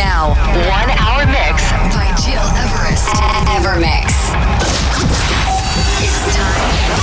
now. One hour mix by Gil Everest. Evermix. It's time.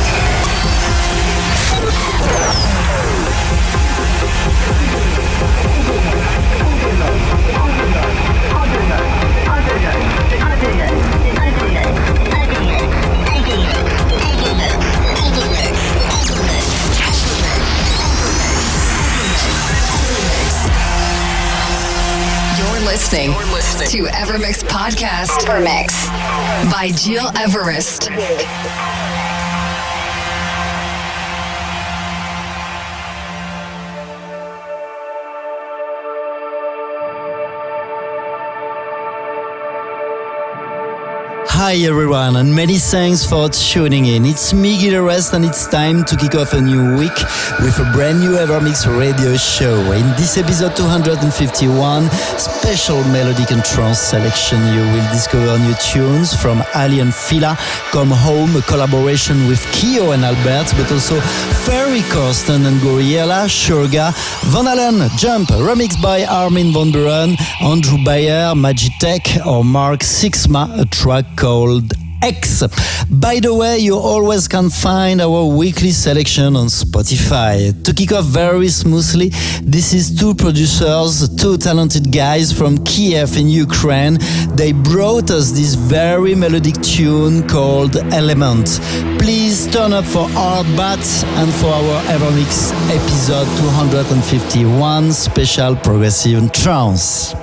Listening to Evermix Podcast. Evermix by Gil Everest. Hi everyone, and many thanks for tuning in. It's me, Everest, and it's time to kick off a new week with a brand new Evermix radio show. In this episode 251, special melodic and trance selection, you will discover new tunes from Aly and Fila, Come Home, a collaboration with Kio and Albert, but also Ferry Corsten and Gouryella, Shurga, Van Allen, Jump, remixed by Armin van Buuren, Andrew Bayer, Magitech, or Mark Sixma, a track called X. By the way, you always can find our weekly selection on Spotify. To kick off very smoothly, this is two producers, two talented guys from Kiev in Ukraine. They brought us this very melodic tune called Element. Please turn up for our bats and for our Evermix episode 251 special progressive trance.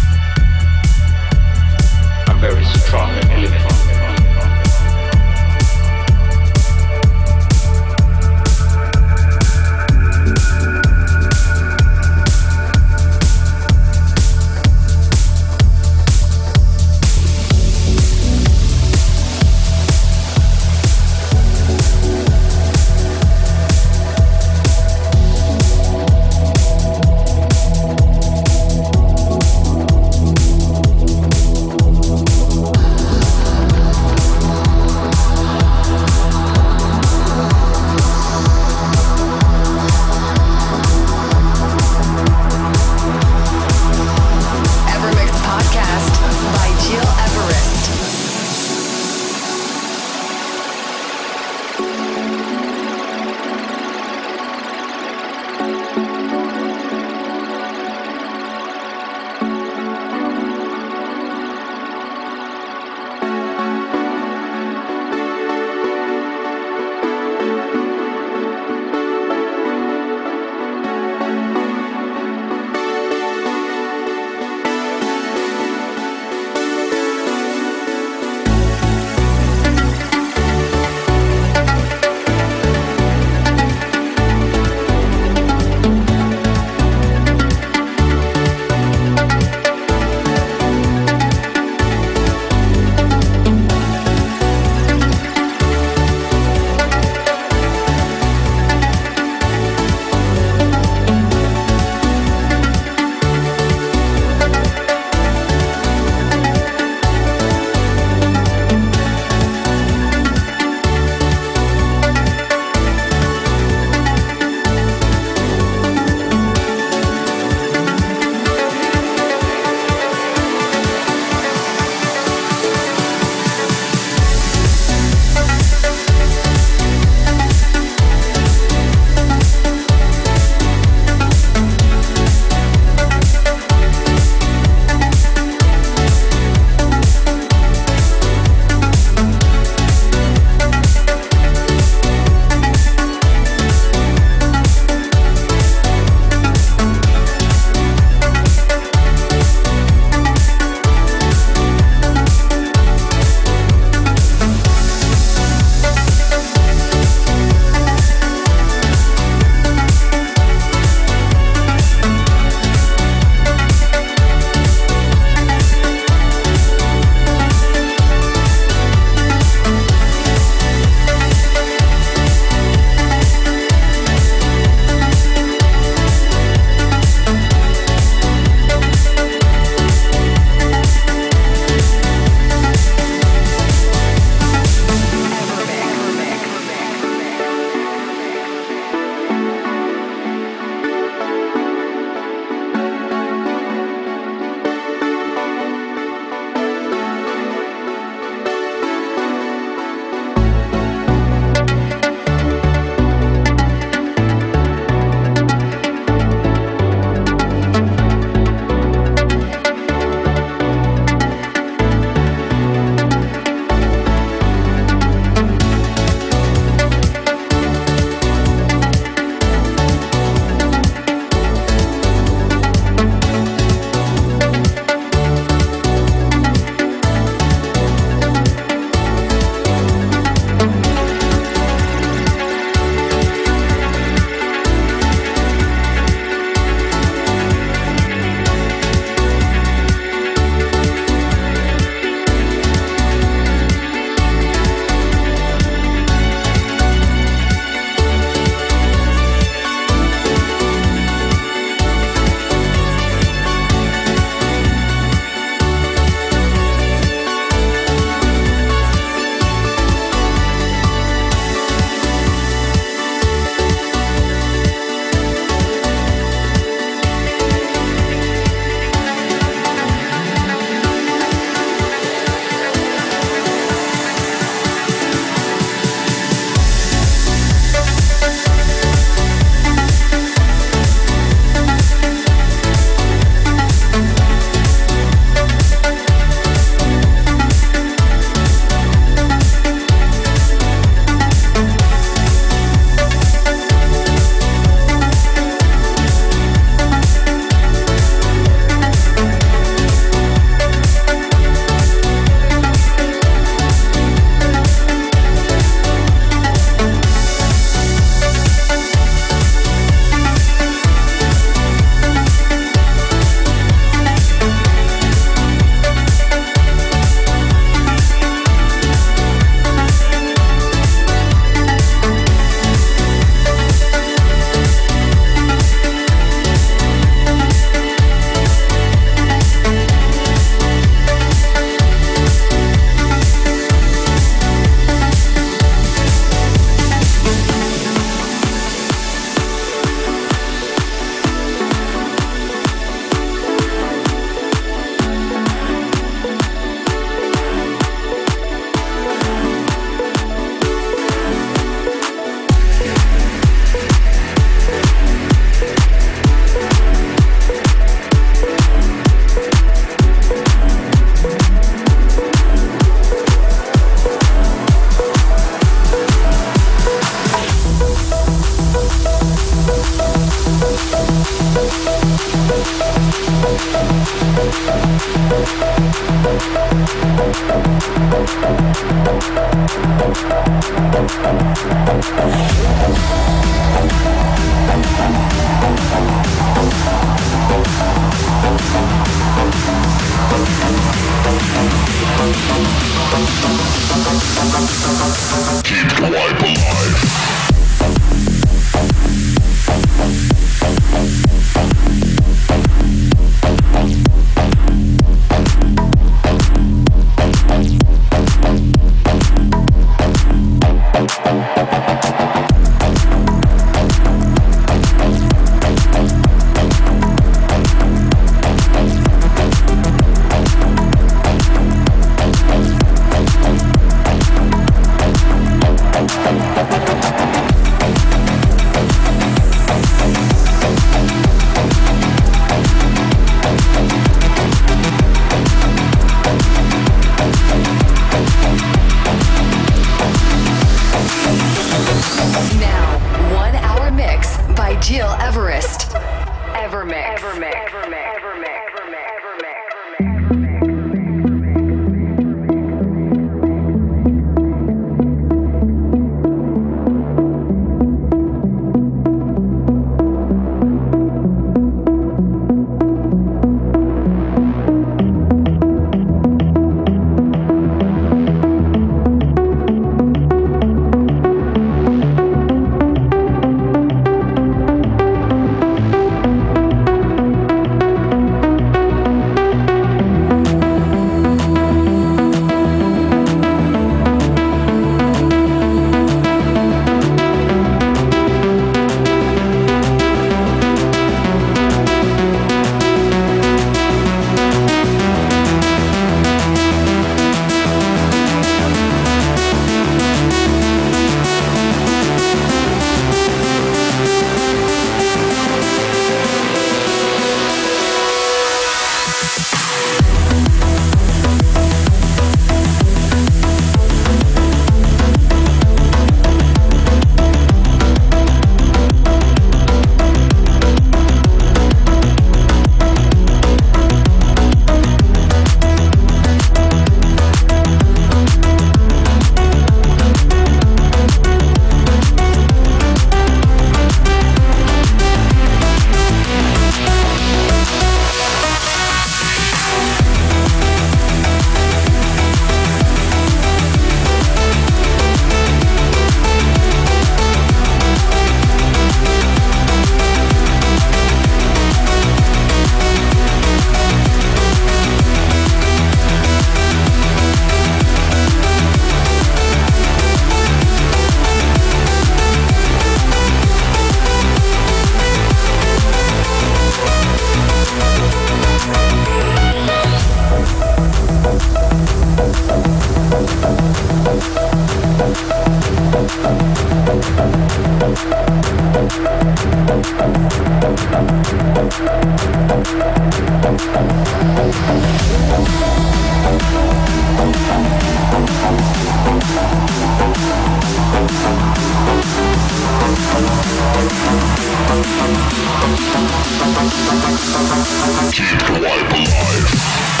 Keep the wipe alive.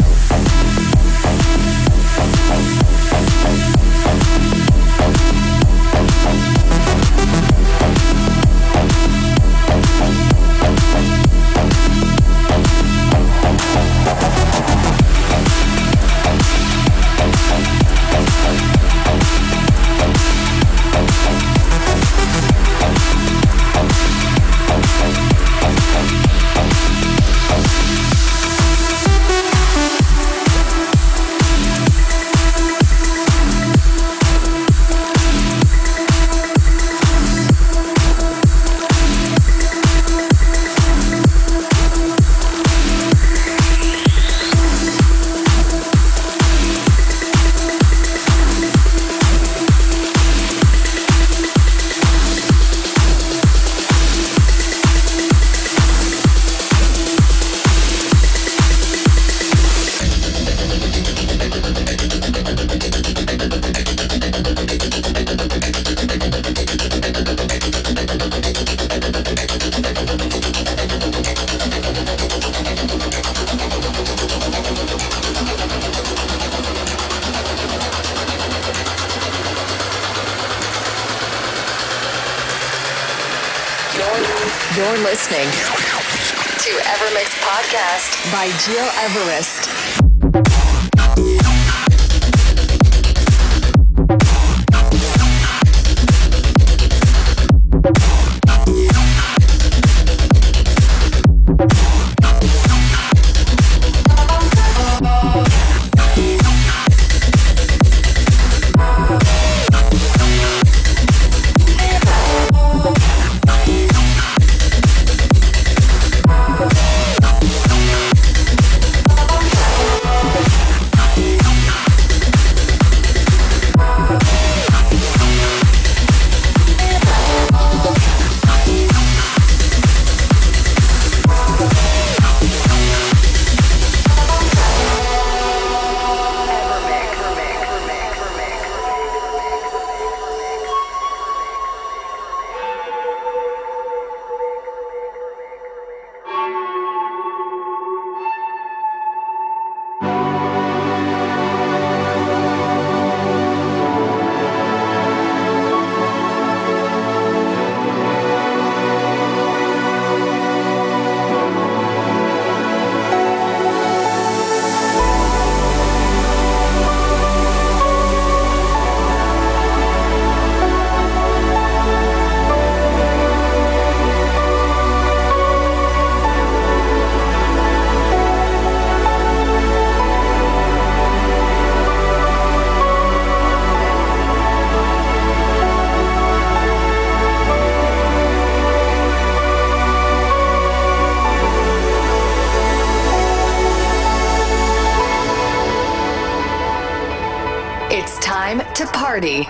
Party.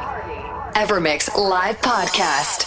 Evermix Live Podcast.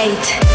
Gate.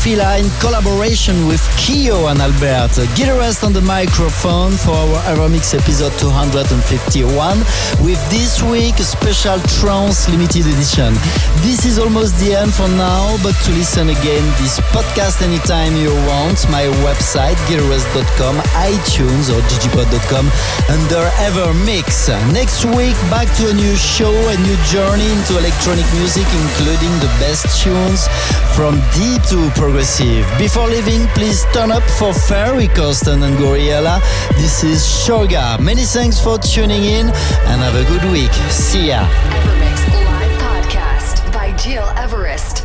Fila in collaboration with Kyo and Albert. Gil Everest on the microphone for our Evermix episode 251 with this week a special trance limited edition. This is almost the end for now, but to listen again this podcast anytime you want, my website gileverest.com, iTunes or digipod.com under Ever Mix. Next week back to a new show, a new journey into electronic music including the best tunes from deep to progressive. Before leaving, please turn up for Ferry Corsten and Gouryella. This is Shoga. Many thanks for tuning in and have a good week. See ya. Gil Everest.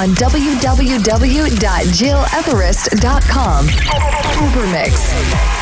On www.gileverest.com. Evermix.